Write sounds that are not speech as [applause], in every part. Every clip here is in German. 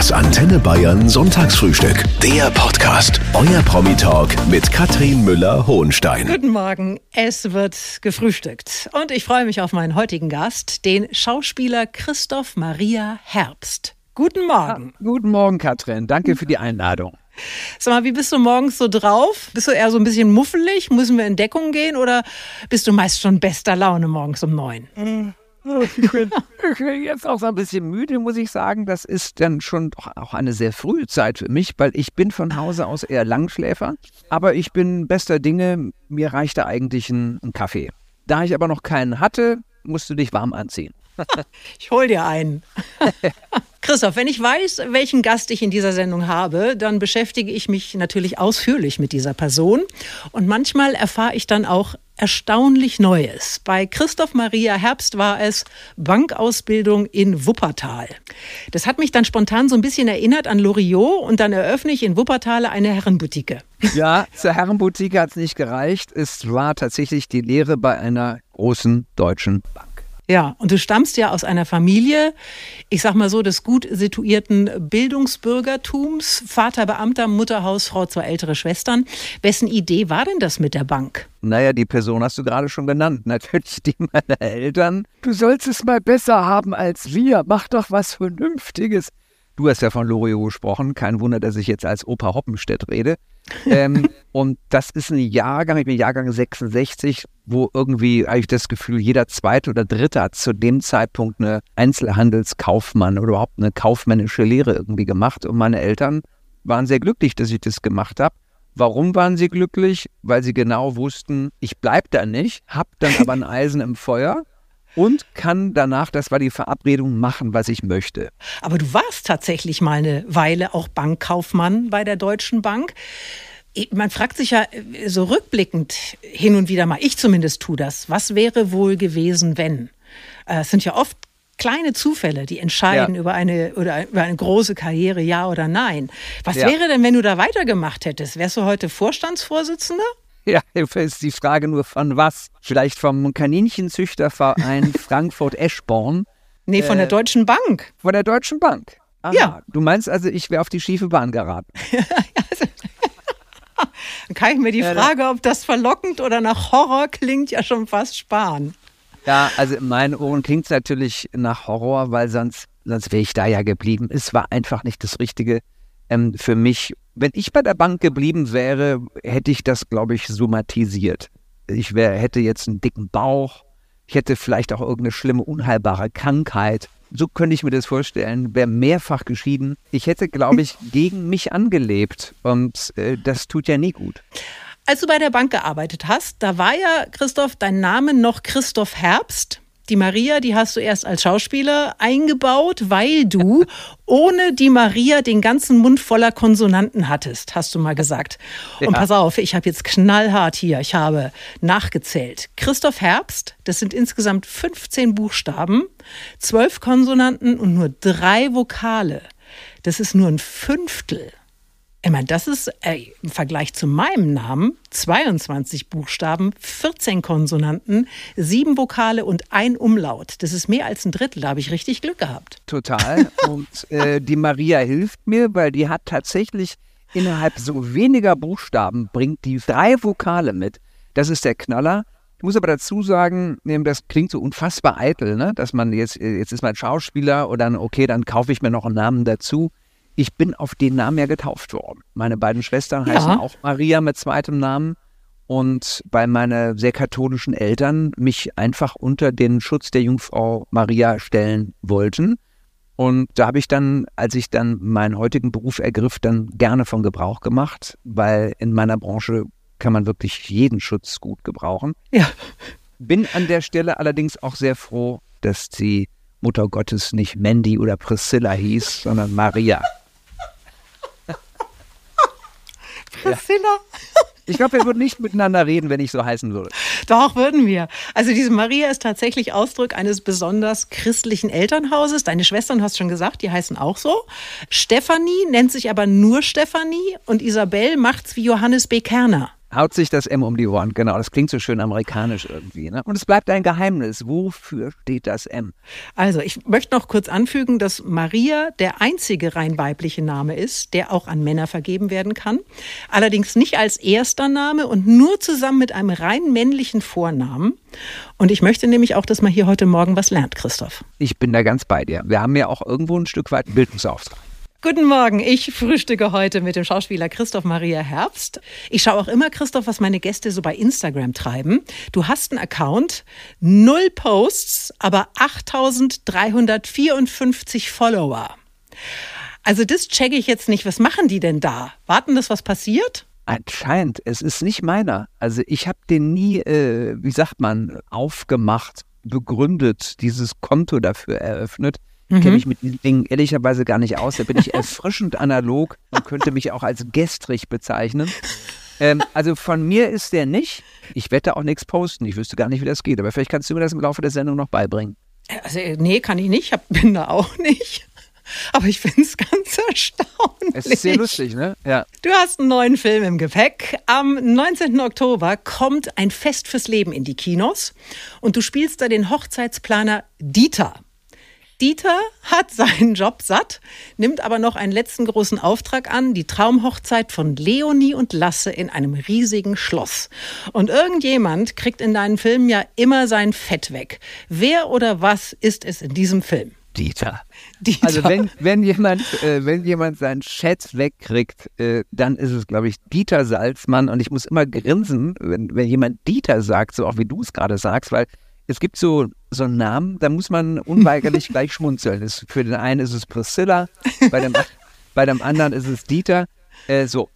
Das Antenne Bayern Sonntagsfrühstück. Der Podcast. Euer Promi-Talk mit Katrin Müller-Hohenstein. Guten Morgen, es wird gefrühstückt. Und ich freue mich auf meinen heutigen Gast, den Schauspieler Christoph Maria Herbst. Guten Morgen. Ja, guten Morgen, Katrin. Danke für die Einladung. Sag mal, wie bist du morgens so drauf? Bist du eher so ein bisschen muffelig? Müssen wir in Deckung gehen oder bist du meist schon bester Laune morgens um neun? [laughs] Ich bin, ich bin, jetzt auch so ein bisschen müde, muss ich sagen. Das ist dann schon doch auch eine sehr frühe Zeit für mich, weil ich bin von Hause aus eher Langschläfer. Aber ich bin bester Dinge. Mir reichte eigentlich ein, ein Kaffee. Da ich aber noch keinen hatte, musst du dich warm anziehen. [laughs] ich hol dir einen. [laughs] Christoph, wenn ich weiß, welchen Gast ich in dieser Sendung habe, dann beschäftige ich mich natürlich ausführlich mit dieser Person. Und manchmal erfahre ich dann auch erstaunlich Neues. Bei Christoph Maria Herbst war es Bankausbildung in Wuppertal. Das hat mich dann spontan so ein bisschen erinnert an Loriot und dann eröffne ich in Wuppertal eine Herrenboutique. Ja, zur Herrenboutique hat es nicht gereicht. Es war tatsächlich die Lehre bei einer großen deutschen Bank. Ja, und du stammst ja aus einer Familie, ich sag mal so, des gut situierten Bildungsbürgertums, Vater Beamter, Mutter Hausfrau, zwei ältere Schwestern. Wessen Idee war denn das mit der Bank? Naja, die Person hast du gerade schon genannt. Natürlich die meiner Eltern. Du sollst es mal besser haben als wir. Mach doch was Vernünftiges. Du hast ja von Loriot gesprochen. Kein Wunder, dass ich jetzt als Opa Hoppenstedt rede ähm, [laughs] und das ist ein Jahrgang, ich bin Jahrgang 66, wo irgendwie habe ich das Gefühl, jeder zweite oder dritte hat zu dem Zeitpunkt eine Einzelhandelskaufmann oder überhaupt eine kaufmännische Lehre irgendwie gemacht. Und meine Eltern waren sehr glücklich, dass ich das gemacht habe. Warum waren sie glücklich? Weil sie genau wussten, ich bleibe da nicht, habe dann aber ein [laughs] Eisen im Feuer und kann danach, das war die Verabredung, machen, was ich möchte. Aber du warst tatsächlich mal eine Weile auch Bankkaufmann bei der Deutschen Bank. Man fragt sich ja äh, so rückblickend hin und wieder mal, ich zumindest tue das, was wäre wohl gewesen, wenn? Äh, es sind ja oft kleine Zufälle, die entscheiden ja. über, eine, oder über eine große Karriere, ja oder nein. Was ja. wäre denn, wenn du da weitergemacht hättest? Wärst du heute Vorstandsvorsitzender? Ja, [laughs] ist die Frage nur von was? Vielleicht vom Kaninchenzüchterverein [laughs] Frankfurt-Eschborn. Nee, von äh, der Deutschen Bank. Von der Deutschen Bank. Aha, ja. Du meinst also, ich wäre auf die schiefe Bahn geraten? [laughs] also, Dann kann ich mir die Frage, ob das verlockend oder nach Horror klingt, ja schon fast sparen. Ja, also in meinen Ohren klingt es natürlich nach Horror, weil sonst, sonst wäre ich da ja geblieben. Es war einfach nicht das Richtige ähm, für mich wenn ich bei der Bank geblieben wäre, hätte ich das, glaube ich, somatisiert. Ich wär, hätte jetzt einen dicken Bauch, ich hätte vielleicht auch irgendeine schlimme, unheilbare Krankheit. So könnte ich mir das vorstellen, wäre mehrfach geschieden. Ich hätte, glaube ich, [laughs] gegen mich angelebt und äh, das tut ja nie gut. Als du bei der Bank gearbeitet hast, da war ja, Christoph, dein Name noch Christoph Herbst. Die Maria, die hast du erst als Schauspieler eingebaut, weil du ohne die Maria den ganzen Mund voller Konsonanten hattest, hast du mal gesagt. Ja. Und pass auf, ich habe jetzt knallhart hier, ich habe nachgezählt. Christoph Herbst, das sind insgesamt 15 Buchstaben, 12 Konsonanten und nur drei Vokale. Das ist nur ein Fünftel ich meine, das ist ey, im Vergleich zu meinem Namen 22 Buchstaben, 14 Konsonanten, sieben Vokale und ein Umlaut. Das ist mehr als ein Drittel. Da habe ich richtig Glück gehabt. Total. und [laughs] äh, die Maria hilft mir, weil die hat tatsächlich innerhalb so weniger Buchstaben bringt die drei Vokale mit. Das ist der Knaller. Ich muss aber dazu sagen, das klingt so unfassbar eitel, ne? dass man jetzt, äh, jetzt ist man Schauspieler oder okay, dann kaufe ich mir noch einen Namen dazu ich bin auf den Namen ja getauft worden. Meine beiden Schwestern ja. heißen auch Maria mit zweitem Namen. Und weil meine sehr katholischen Eltern mich einfach unter den Schutz der Jungfrau Maria stellen wollten. Und da habe ich dann, als ich dann meinen heutigen Beruf ergriff, dann gerne von Gebrauch gemacht, weil in meiner Branche kann man wirklich jeden Schutz gut gebrauchen. Ja. Bin an der Stelle allerdings auch sehr froh, dass die Mutter Gottes nicht Mandy oder Priscilla hieß, sondern Maria. Priscilla. Ich glaube, wir würden nicht miteinander reden, wenn ich so heißen würde. Doch, würden wir. Also diese Maria ist tatsächlich Ausdruck eines besonders christlichen Elternhauses. Deine Schwestern, du hast schon gesagt, die heißen auch so. Stefanie nennt sich aber nur Stefanie und Isabel macht's wie Johannes B. Kerner. Haut sich das M um die Ohren. Genau, das klingt so schön amerikanisch irgendwie. Ne? Und es bleibt ein Geheimnis. Wofür steht das M? Also, ich möchte noch kurz anfügen, dass Maria der einzige rein weibliche Name ist, der auch an Männer vergeben werden kann. Allerdings nicht als erster Name und nur zusammen mit einem rein männlichen Vornamen. Und ich möchte nämlich auch, dass man hier heute Morgen was lernt, Christoph. Ich bin da ganz bei dir. Wir haben ja auch irgendwo ein Stück weit Bildungsauftrag. Guten Morgen, ich frühstücke heute mit dem Schauspieler Christoph Maria Herbst. Ich schaue auch immer, Christoph, was meine Gäste so bei Instagram treiben. Du hast einen Account, null Posts, aber 8354 Follower. Also das checke ich jetzt nicht. Was machen die denn da? Warten, dass was passiert? Anscheinend, es ist nicht meiner. Also ich habe den nie, äh, wie sagt man, aufgemacht, begründet, dieses Konto dafür eröffnet. Ich kenne mich mit diesen Dingen ehrlicherweise gar nicht aus. Da bin ich [laughs] erfrischend analog und könnte mich auch als gestrig bezeichnen. Ähm, also von mir ist der nicht. Ich wette auch nichts posten. Ich wüsste gar nicht, wie das geht. Aber vielleicht kannst du mir das im Laufe der Sendung noch beibringen. Also, nee, kann ich nicht. Ich bin da auch nicht. Aber ich finde es ganz erstaunlich. Es ist sehr lustig, ne? Ja. Du hast einen neuen Film im Gepäck. Am 19. Oktober kommt ein Fest fürs Leben in die Kinos. Und du spielst da den Hochzeitsplaner Dieter. Dieter hat [laughs] seinen Job satt, nimmt aber noch einen letzten großen Auftrag an, die Traumhochzeit von Leonie und Lasse in einem riesigen Schloss. Und irgendjemand kriegt in deinen Filmen ja immer sein Fett weg. Wer oder was ist es in diesem Film? Dieter. Dieter. Also wenn, wenn, jemand, äh, wenn jemand seinen Chat wegkriegt, äh, dann ist es, glaube ich, Dieter Salzmann. Und ich muss immer grinsen, wenn, wenn jemand Dieter sagt, so auch wie du es gerade sagst, weil es gibt so, so einen Namen, da muss man unweigerlich [laughs] gleich schmunzeln. Das, für den einen ist es Priscilla, bei dem, bei dem anderen ist es Dieter. Äh, so.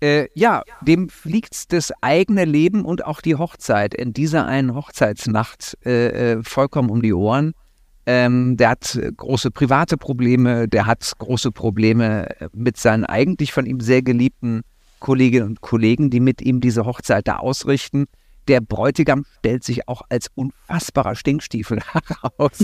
Äh, ja, dem fliegt das eigene Leben und auch die Hochzeit in dieser einen Hochzeitsnacht äh, äh vollkommen um die Ohren. Ähm, der hat große private Probleme, der hat große Probleme mit seinen eigentlich von ihm sehr geliebten Kolleginnen und Kollegen, die mit ihm diese Hochzeit da ausrichten der Bräutigam stellt sich auch als unfassbarer Stinkstiefel [laughs] heraus.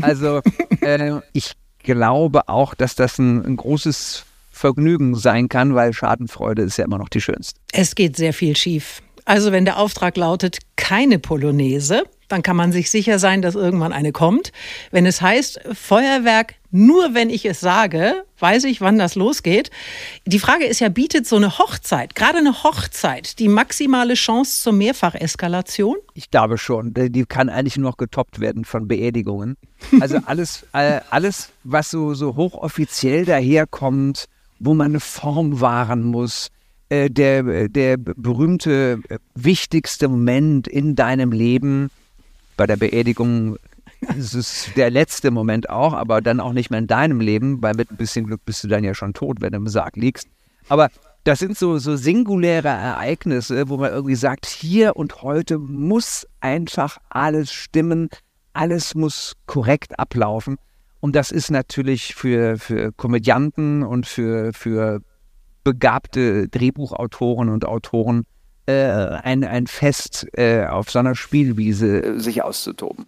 Also äh, ich glaube auch, dass das ein, ein großes Vergnügen sein kann, weil Schadenfreude ist ja immer noch die schönste. Es geht sehr viel schief. Also wenn der Auftrag lautet, keine Polonaise, dann kann man sich sicher sein, dass irgendwann eine kommt. Wenn es heißt, Feuerwerk nur wenn ich es sage, weiß ich, wann das losgeht. Die Frage ist ja, bietet so eine Hochzeit, gerade eine Hochzeit, die maximale Chance zur Mehrfacheskalation? Ich glaube schon. Die kann eigentlich nur noch getoppt werden von Beerdigungen. Also [laughs] alles, alles was so, so hochoffiziell daherkommt, wo man eine Form wahren muss, äh, der, der berühmte, äh, wichtigste Moment in deinem Leben, bei der Beerdigung ist es der letzte Moment auch, aber dann auch nicht mehr in deinem Leben, weil mit ein bisschen Glück bist du dann ja schon tot, wenn du im Sarg liegst. Aber das sind so, so singuläre Ereignisse, wo man irgendwie sagt, hier und heute muss einfach alles stimmen, alles muss korrekt ablaufen. Und das ist natürlich für, für Komödianten und für, für begabte Drehbuchautoren und Autoren äh, ein, ein Fest äh, auf so einer Spielwiese äh, sich auszutoben.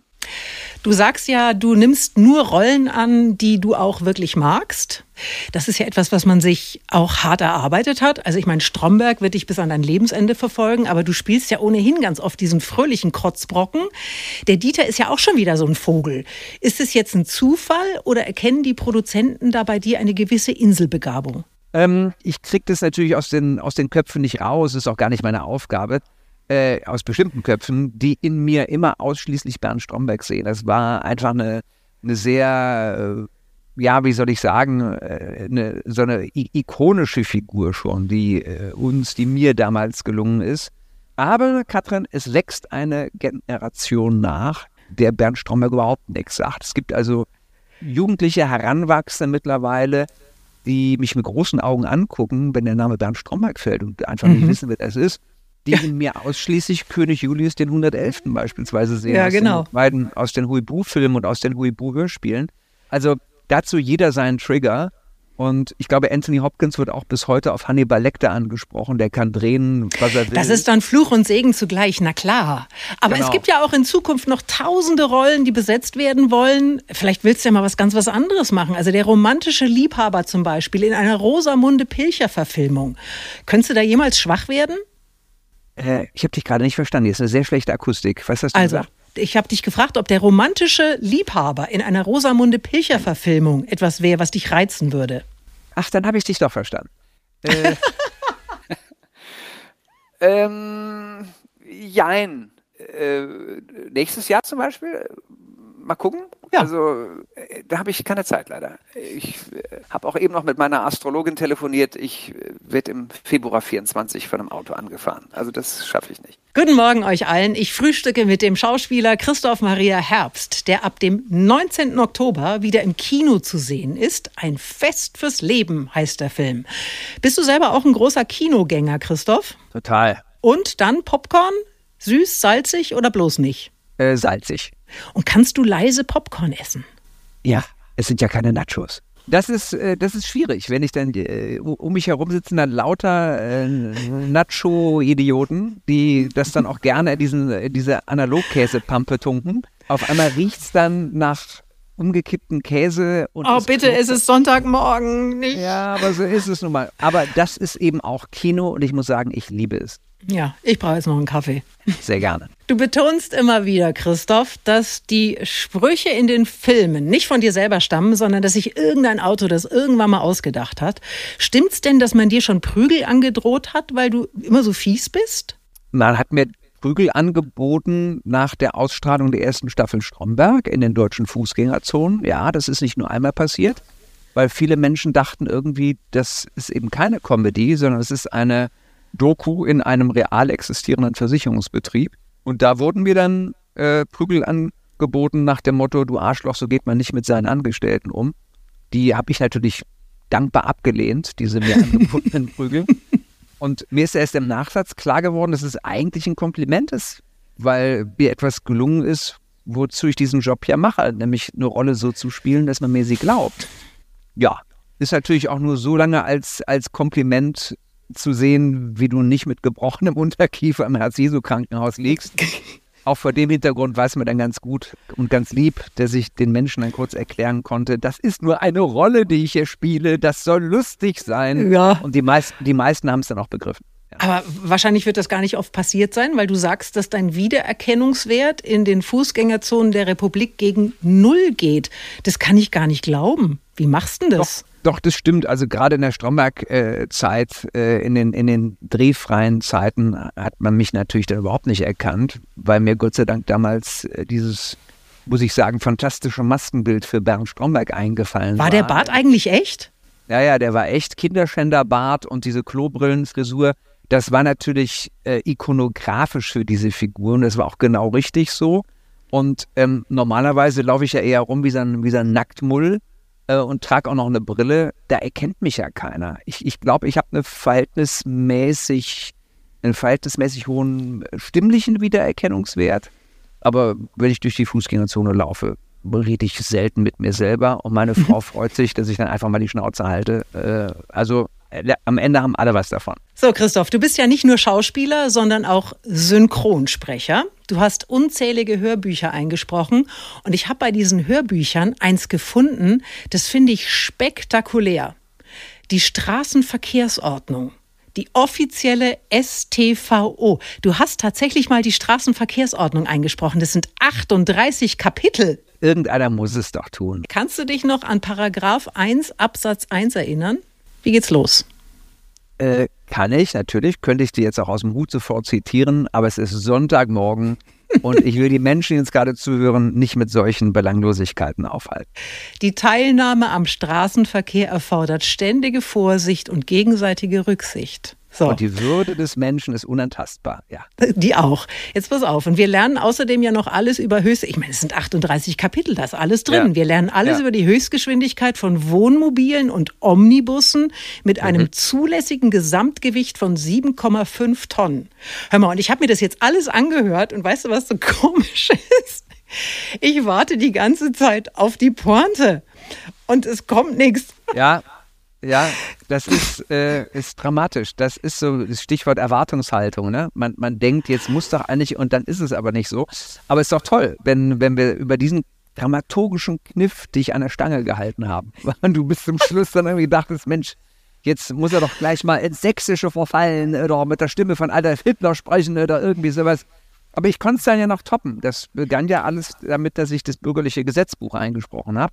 Du sagst ja, du nimmst nur Rollen an, die du auch wirklich magst. Das ist ja etwas, was man sich auch hart erarbeitet hat. Also ich meine, Stromberg wird dich bis an dein Lebensende verfolgen, aber du spielst ja ohnehin ganz oft diesen fröhlichen Krotzbrocken. Der Dieter ist ja auch schon wieder so ein Vogel. Ist es jetzt ein Zufall oder erkennen die Produzenten da bei dir eine gewisse Inselbegabung? Ähm, ich kriege das natürlich aus den, aus den Köpfen nicht raus, ist auch gar nicht meine Aufgabe. Äh, aus bestimmten Köpfen, die in mir immer ausschließlich Bernd Stromberg sehen. Das war einfach eine, eine sehr, äh, ja, wie soll ich sagen, äh, eine, so eine ikonische Figur schon, die äh, uns, die mir damals gelungen ist. Aber, Katrin, es wächst eine Generation nach, der Bernd Stromberg überhaupt nichts sagt. Es gibt also jugendliche Heranwachsende mittlerweile, die mich mit großen Augen angucken, wenn der Name Bernd Stromberg fällt und einfach mhm. nicht wissen, wer das ist, die in mir ausschließlich König Julius den 111. beispielsweise sehen. Ja, genau. Aus den beiden, aus den Huibu-Filmen und aus den Huibu-Hörspielen. Also dazu jeder seinen Trigger. Und ich glaube, Anthony Hopkins wird auch bis heute auf Hannibal Lecter angesprochen. Der kann drehen, was er will. Das ist dann Fluch und Segen zugleich, na klar. Aber genau. es gibt ja auch in Zukunft noch tausende Rollen, die besetzt werden wollen. Vielleicht willst du ja mal was ganz was anderes machen. Also der romantische Liebhaber zum Beispiel in einer Rosamunde Pilcher-Verfilmung. Könntest du da jemals schwach werden? Äh, ich habe dich gerade nicht verstanden. Hier ist eine sehr schlechte Akustik. Was hast du Also, gesagt? ich habe dich gefragt, ob der romantische Liebhaber in einer Rosamunde Pilcher-Verfilmung etwas wäre, was dich reizen würde. Ach, dann habe ich dich doch verstanden. Äh, [laughs] ähm, jein. Äh, nächstes Jahr zum Beispiel? Mal gucken. Ja. Also, äh, da habe ich keine Zeit leider. Ich äh, habe auch eben noch mit meiner Astrologin telefoniert. Ich äh, werde im Februar 24 von einem Auto angefahren. Also, das schaffe ich nicht. Guten Morgen euch allen. Ich frühstücke mit dem Schauspieler Christoph Maria Herbst, der ab dem 19. Oktober wieder im Kino zu sehen ist. Ein Fest fürs Leben heißt der Film. Bist du selber auch ein großer Kinogänger, Christoph? Total. Und dann Popcorn? Süß, salzig oder bloß nicht? Äh, salzig. Und kannst du leise Popcorn essen? Ja, es sind ja keine Nachos. Das ist, äh, das ist schwierig, wenn ich dann äh, um mich herum sitzen dann lauter äh, Nacho-Idioten, die das dann auch gerne diesen, diese Analogkäsepampe tunken. Auf einmal riecht es dann nach umgekippten Käse. Und Oh, bitte, knurrt. es ist Sonntagmorgen, nicht? Ja, aber so ist es nun mal. Aber das ist eben auch Kino und ich muss sagen, ich liebe es Ja, ich brauche jetzt noch einen Kaffee. sehr gerne. Du betonst immer wieder, Christoph, dass die Sprüche in den Filmen nicht von dir selber stammen, sondern dass sich irgendein Autor das irgendwann mal ausgedacht hat. Stimmt's denn, dass man dir schon Prügel angedroht hat, weil du immer so fies bist? Man hat mir Prügel angeboten nach der Ausstrahlung der ersten Staffel Stromberg in den deutschen Fußgängerzonen. Ja, das ist nicht nur einmal passiert, weil viele Menschen dachten irgendwie, das ist eben keine Comedy, sondern es ist eine Doku in einem real existierenden Versicherungsbetrieb. Und da wurden mir dann äh, Prügel angeboten nach dem Motto, du Arschloch, so geht man nicht mit seinen Angestellten um. Die habe ich natürlich dankbar abgelehnt, diese mir [laughs] angebotenen Prügel. Und mir ist erst im Nachsatz klar geworden, dass es eigentlich ein Kompliment ist, weil mir etwas gelungen ist, wozu ich diesen Job ja mache, nämlich eine Rolle so zu spielen, dass man mir sie glaubt. Ja, ist natürlich auch nur so lange als, als Kompliment zu sehen, wie du nicht mit gebrochenem Unterkiefer im Herz-Jesu-Krankenhaus liegst. Auch vor dem Hintergrund weiß man dann ganz gut und ganz lieb, dass ich den Menschen dann kurz erklären konnte, das ist nur eine Rolle, die ich hier spiele, das soll lustig sein. Ja. Und die meisten, die meisten haben es dann auch begriffen. Ja. Aber wahrscheinlich wird das gar nicht oft passiert sein, weil du sagst, dass dein Wiedererkennungswert in den Fußgängerzonen der Republik gegen Null geht. Das kann ich gar nicht glauben. Wie machst du denn das? Doch, das stimmt. Also gerade in der Stromberg-Zeit, äh, in, den, in den drehfreien Zeiten, hat man mich natürlich dann überhaupt nicht erkannt, weil mir Gott sei Dank damals äh, dieses, muss ich sagen, fantastische Maskenbild für Bernd Stromberg eingefallen war. War der Bart eigentlich echt? Ja, ja, der war echt Kinderschänderbart und diese Klobrillenfrisur. Das war natürlich äh, ikonografisch für diese Figur und das war auch genau richtig so. Und ähm, normalerweise laufe ich ja eher rum wie so ein, wie so ein Nacktmull äh, und trage auch noch eine Brille. Da erkennt mich ja keiner. Ich, ich glaube, ich habe eine verhältnismäßig, einen verhältnismäßig hohen stimmlichen Wiedererkennungswert. Aber wenn ich durch die Fußgängerzone laufe, rede ich selten mit mir selber und meine Frau freut sich, dass ich dann einfach mal die Schnauze halte. Äh, also äh, am Ende haben alle was davon. So, Christoph, du bist ja nicht nur Schauspieler, sondern auch Synchronsprecher. Du hast unzählige Hörbücher eingesprochen und ich habe bei diesen Hörbüchern eins gefunden, das finde ich spektakulär. Die Straßenverkehrsordnung. Die offizielle STVO. Du hast tatsächlich mal die Straßenverkehrsordnung eingesprochen. Das sind 38 Kapitel. Irgendeiner muss es doch tun. Kannst du dich noch an Paragraph 1 Absatz 1 erinnern? Wie geht's los? Äh, kann ich, natürlich, könnte ich dir jetzt auch aus dem Hut sofort zitieren, aber es ist Sonntagmorgen [laughs] und ich will die Menschen, die jetzt gerade zuhören, nicht mit solchen Belanglosigkeiten aufhalten. Die Teilnahme am Straßenverkehr erfordert ständige Vorsicht und gegenseitige Rücksicht. So. Und die Würde des Menschen ist unantastbar, ja. Die auch. Jetzt pass auf. Und wir lernen außerdem ja noch alles über Höchst. Ich meine, es sind 38 Kapitel, da ist alles drin. Ja. Wir lernen alles Ja. über die Höchstgeschwindigkeit von Wohnmobilen und Omnibussen mit Mhm. einem zulässigen Gesamtgewicht von 7,5 Tonnen. Hör mal, und ich habe mir das jetzt alles angehört und weißt du, was so [laughs] komisch ist? Ich warte die ganze Zeit auf die Pointe und es kommt nichts. Ja, ja, das ist, äh, ist dramatisch. Das ist so das Stichwort Erwartungshaltung. Ne? Man, man denkt, jetzt muss doch eigentlich, und dann ist es aber nicht so. Aber es ist doch toll, wenn, wenn wir über diesen dramaturgischen Kniff dich an der Stange gehalten haben. [laughs] Und du bis zum Schluss dann irgendwie dachtest, Mensch, Jetzt muss er doch gleich mal ins Sächsische verfallen oder mit der Stimme von Adolf Hitler sprechen oder irgendwie sowas. Aber ich konnte es dann ja noch toppen. Das begann ja alles damit, dass ich das bürgerliche Gesetzbuch eingesprochen habe.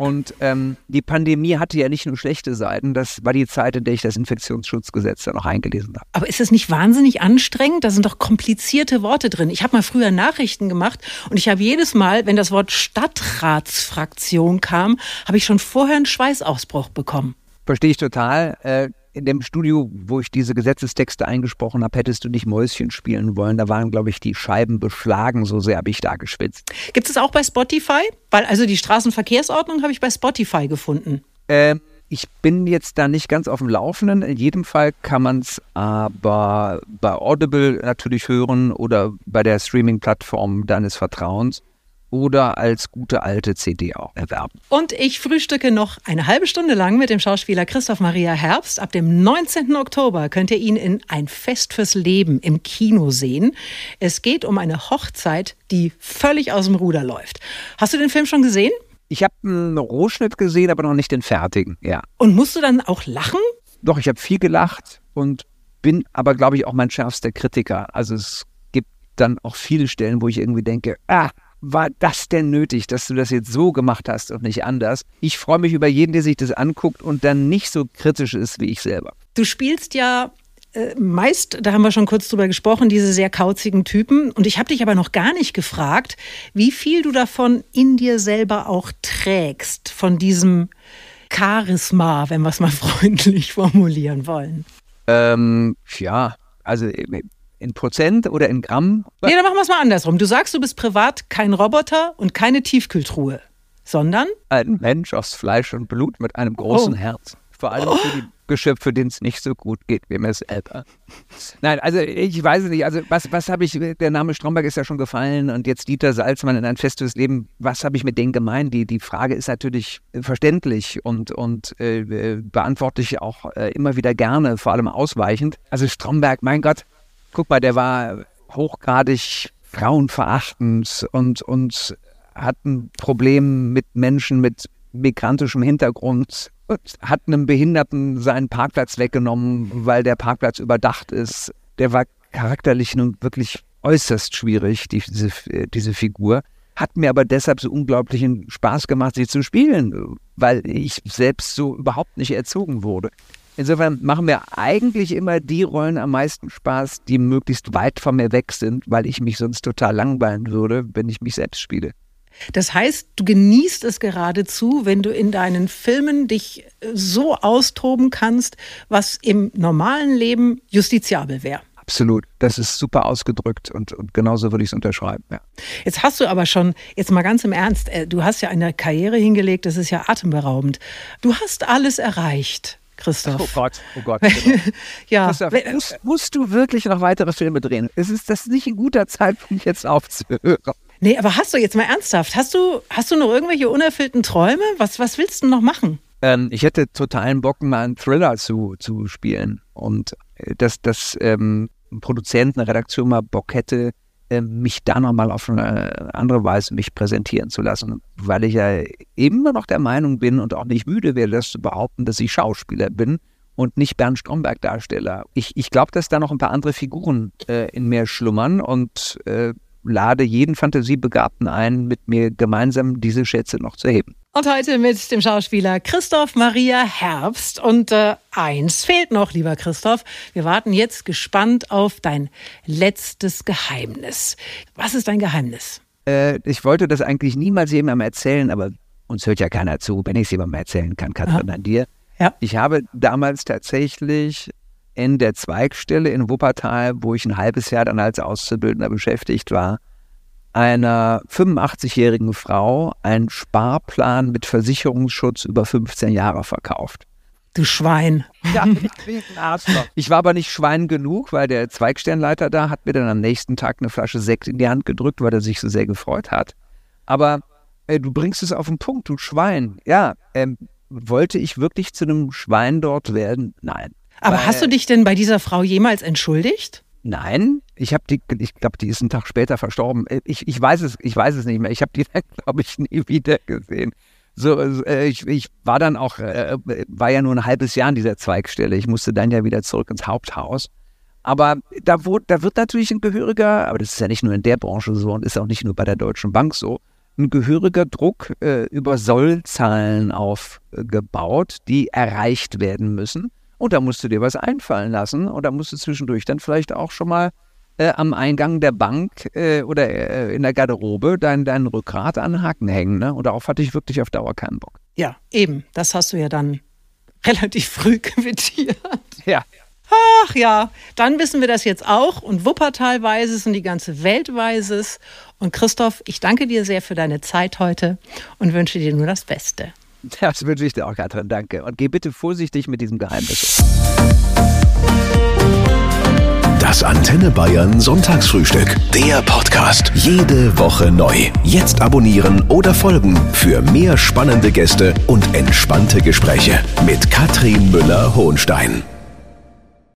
Und ähm, die Pandemie hatte ja nicht nur schlechte Seiten, das war die Zeit, in der ich das Infektionsschutzgesetz dann noch eingelesen habe. Aber ist es nicht wahnsinnig anstrengend? Da sind doch komplizierte Worte drin. Ich habe mal früher Nachrichten gemacht und ich habe jedes Mal, wenn das Wort Stadtratsfraktion kam, habe ich schon vorher einen Schweißausbruch bekommen. Verstehe ich total. Äh, in dem Studio, wo ich diese Gesetzestexte eingesprochen habe, hättest du nicht Mäuschen spielen wollen. Da waren, glaube ich, die Scheiben beschlagen, so sehr habe ich da geschwitzt. Gibt es auch bei Spotify? Weil also die Straßenverkehrsordnung habe ich bei Spotify gefunden. Ähm, ich bin jetzt da nicht ganz auf dem Laufenden. In jedem Fall kann man es aber bei Audible natürlich hören oder bei der Streaming-Plattform deines Vertrauens oder als gute alte CD auch erwerben. Und ich frühstücke noch eine halbe Stunde lang mit dem Schauspieler Christoph Maria Herbst. Ab dem 19. Oktober könnt ihr ihn in Ein Fest fürs Leben im Kino sehen. Es geht um eine Hochzeit, die völlig aus dem Ruder läuft. Hast du den Film schon gesehen? Ich habe einen Rohschnitt gesehen, aber noch nicht den fertigen, ja. Und musst du dann auch lachen? Doch, ich habe viel gelacht und bin aber, glaube ich, auch mein schärfster Kritiker. Also es gibt dann auch viele Stellen, wo ich irgendwie denke, ah, war das denn nötig, dass du das jetzt so gemacht hast und nicht anders? Ich freue mich über jeden, der sich das anguckt und dann nicht so kritisch ist wie ich selber. Du spielst ja äh, meist, da haben wir schon kurz drüber gesprochen, diese sehr kauzigen Typen. Und ich habe dich aber noch gar nicht gefragt, wie viel du davon in dir selber auch trägst, von diesem Charisma, wenn wir es mal [laughs] freundlich formulieren wollen. Ähm, ja, also in Prozent oder in Gramm? Nee, dann machen wir es mal andersrum. Du sagst, du bist privat kein Roboter und keine Tiefkühltruhe, sondern? Ein Mensch aus Fleisch und Blut mit einem großen oh. Herz. Vor allem oh. für die Geschöpfe, denen es nicht so gut geht wie mir selber. Nein, also ich weiß es nicht. Also was, was habe ich, der Name Stromberg ist ja schon gefallen und jetzt Dieter Salzmann in ein festes Leben, was habe ich mit denen gemeint? Die, die Frage ist natürlich verständlich und, und äh, beantworte ich auch äh, immer wieder gerne, vor allem ausweichend. Also Stromberg, mein Gott, guck mal, der war hochgradig frauenverachtend und, und hat ein Problem mit Menschen mit migrantischem Hintergrund und hat einem Behinderten seinen Parkplatz weggenommen, weil der Parkplatz überdacht ist. Der war charakterlich nun wirklich äußerst schwierig, diese, diese Figur. Hat mir aber deshalb so unglaublichen Spaß gemacht, sie zu spielen, weil ich selbst so überhaupt nicht erzogen wurde. Insofern machen mir eigentlich immer die Rollen am meisten Spaß, die möglichst weit von mir weg sind, weil ich mich sonst total langweilen würde, wenn ich mich selbst spiele. Das heißt, du genießt es geradezu, wenn du in deinen Filmen dich so austoben kannst, was im normalen Leben justiziabel wäre. Absolut. Das ist super ausgedrückt und, und genauso würde ich es unterschreiben. Ja. Jetzt hast du aber schon, jetzt mal ganz im Ernst, äh, du hast ja eine Karriere hingelegt, das ist ja atemberaubend. Du hast alles erreicht. Christoph. Oh Gott, oh Gott. [laughs] Genau. ja. Christoph, musst, musst, du wirklich noch weitere Filme drehen? Es ist das nicht ein guter Zeitpunkt, jetzt aufzuhören. Nee, aber hast du jetzt mal ernsthaft, hast du, hast du noch irgendwelche unerfüllten Träume? Was, was willst du noch machen? Ähm, ich hätte totalen Bock, mal einen Thriller zu, zu spielen. Und äh, dass, dass ähm, ein Produzent, eine Redaktion mal Bock hätte, mich da nochmal auf eine andere Weise mich präsentieren zu lassen, weil ich ja immer noch der Meinung bin und auch nicht müde werde, das zu behaupten, dass ich Schauspieler bin und nicht Bernd Stromberg Darsteller. Ich, ich glaube, dass da noch ein paar andere Figuren äh, in mir schlummern und äh, lade jeden Fantasiebegabten ein, mit mir gemeinsam diese Schätze noch zu heben. Und heute mit dem Schauspieler Christoph Maria Herbst. Und äh, eins fehlt noch, lieber Christoph. Wir warten jetzt gespannt auf dein letztes Geheimnis. Was ist dein Geheimnis? Äh, ich wollte das eigentlich niemals jemandem erzählen, aber uns hört ja keiner zu, wenn ich es jemandem erzählen kann, Katrin, an dir. Ja. Ich habe damals tatsächlich in der Zweigstelle in Wuppertal, wo ich ein halbes Jahr dann als Auszubildender beschäftigt war, einer 85-jährigen Frau einen Sparplan mit Versicherungsschutz über 15 Jahre verkauft. Du Schwein. [laughs] Ja, [laughs] ich war aber nicht Schwein genug, weil der Zweigsternleiter da hat mir dann am nächsten Tag eine Flasche Sekt in die Hand gedrückt, weil er sich so sehr gefreut hat. Aber äh, du bringst es auf den Punkt, du Schwein. Ja, ähm, wollte ich wirklich zu einem Schwein dort werden? Nein. Aber hast du dich denn bei dieser Frau jemals entschuldigt? Nein, ich habe die, ich glaube, die ist einen Tag später verstorben. Ich, ich weiß es, ich weiß es nicht mehr. Ich habe die dann, [laughs] glaube ich, nie wieder gesehen. So, äh, ich, ich war dann auch, äh, war ja nur ein halbes Jahr an dieser Zweigstelle. Ich musste dann ja wieder zurück ins Haupthaus. Aber da, wo, da wird natürlich ein gehöriger, aber das ist ja nicht nur in der Branche so und ist auch nicht nur bei der Deutschen Bank so, ein gehöriger Druck äh, über Sollzahlen aufgebaut, die erreicht werden müssen. Und da musst du dir was einfallen lassen und da musst du zwischendurch dann vielleicht auch schon mal äh, am Eingang der Bank äh, oder äh, in der Garderobe dein, dein Rückgrat an den Haken hängen. Ne? Und darauf hatte ich wirklich auf Dauer keinen Bock. Ja, eben. Das hast du ja dann [laughs] relativ früh quittiert. Ja. Ach ja, dann wissen wir das jetzt auch und Wuppertal weiß es und die ganze Welt weiß es. Und Christoph, ich danke dir sehr für deine Zeit heute und wünsche dir nur das Beste. [laughs] Das wünsche ich dir auch, Katrin, danke. Und geh bitte vorsichtig mit diesem Geheimnis Das Antenne Bayern Sonntagsfrühstück. Der Podcast. Jede Woche neu. Jetzt abonnieren oder folgen für mehr spannende Gäste und entspannte Gespräche mit Katrin Müller-Hohenstein.